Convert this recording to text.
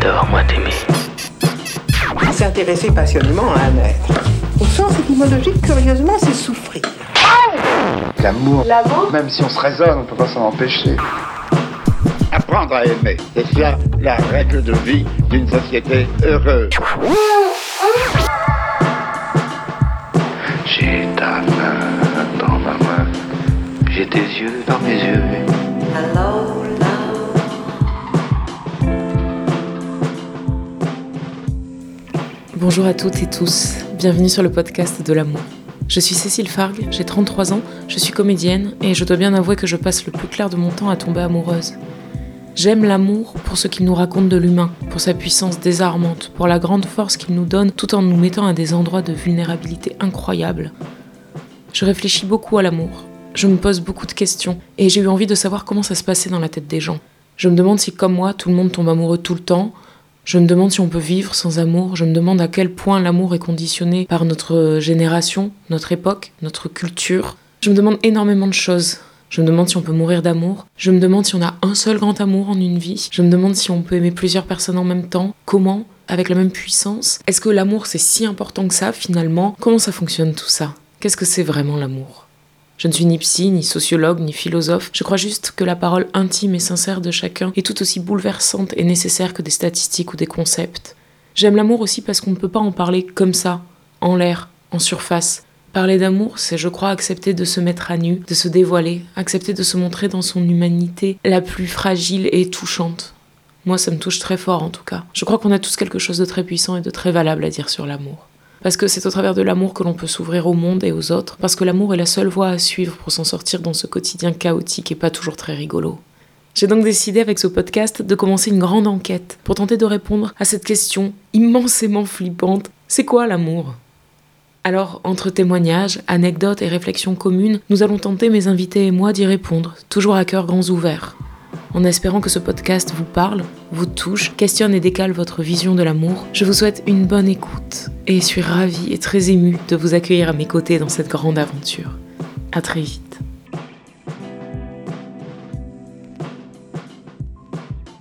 J'adore, moi, t'aimer. S'intéresser passionnément à un être. Au sens étymologique, curieusement, c'est souffrir. L'amour, même si on se raisonne, on peut pas s'en empêcher. Apprendre à aimer, c'est cela la règle de vie d'une société heureuse. J'ai ta main dans ma main. J'ai tes yeux dans mes yeux. Bonjour à toutes et tous, bienvenue sur le podcast de l'amour. Je suis Cécile Fargue, j'ai 33 ans, je suis comédienne et je dois bien avouer que je passe le plus clair de mon temps à tomber amoureuse. J'aime l'amour pour ce qu'il nous raconte de l'humain, pour sa puissance désarmante, pour la grande force qu'il nous donne tout en nous mettant à des endroits de vulnérabilité incroyables. Je réfléchis beaucoup à l'amour, je me pose beaucoup de questions et j'ai eu envie de savoir comment ça se passait dans la tête des gens. Je me demande si comme moi tout le monde tombe amoureux tout le temps, je me demande si on peut vivre sans amour, je me demande à quel point l'amour est conditionné par notre génération, notre époque, notre culture. Je me demande énormément de choses. Je me demande si on peut mourir d'amour. Je me demande si on a un seul grand amour en une vie. Je me demande si on peut aimer plusieurs personnes en même temps. Comment Avec la même puissance Est-ce que l'amour c'est si important que ça finalement? Comment ça fonctionne tout ça? Qu'est-ce que c'est vraiment l'amour? Je ne suis ni psy, ni sociologue, ni philosophe. Je crois juste que la parole intime et sincère de chacun est tout aussi bouleversante et nécessaire que des statistiques ou des concepts. J'aime l'amour aussi parce qu'on ne peut pas en parler comme ça, en l'air, en surface. Parler d'amour, c'est, je crois, accepter de se mettre à nu, de se dévoiler, accepter de se montrer dans son humanité la plus fragile et touchante. Moi, ça me touche très fort en tout cas. Je crois qu'on a tous quelque chose de très puissant et de très valable à dire sur l'amour. Parce que c'est au travers de l'amour que l'on peut s'ouvrir au monde et aux autres, parce que l'amour est la seule voie à suivre pour s'en sortir dans ce quotidien chaotique et pas toujours très rigolo. J'ai donc décidé avec ce podcast de commencer une grande enquête pour tenter de répondre à cette question immensément flippante. C'est quoi l'amour? Alors, entre témoignages, anecdotes et réflexions communes, nous allons tenter, mes invités et moi, d'y répondre, toujours à cœur grands ouverts en espérant que ce podcast vous parle, vous touche, questionne et décale votre vision de l'amour. Je vous souhaite une bonne écoute et suis ravie et très émue de vous accueillir à mes côtés dans cette grande aventure. À très vite.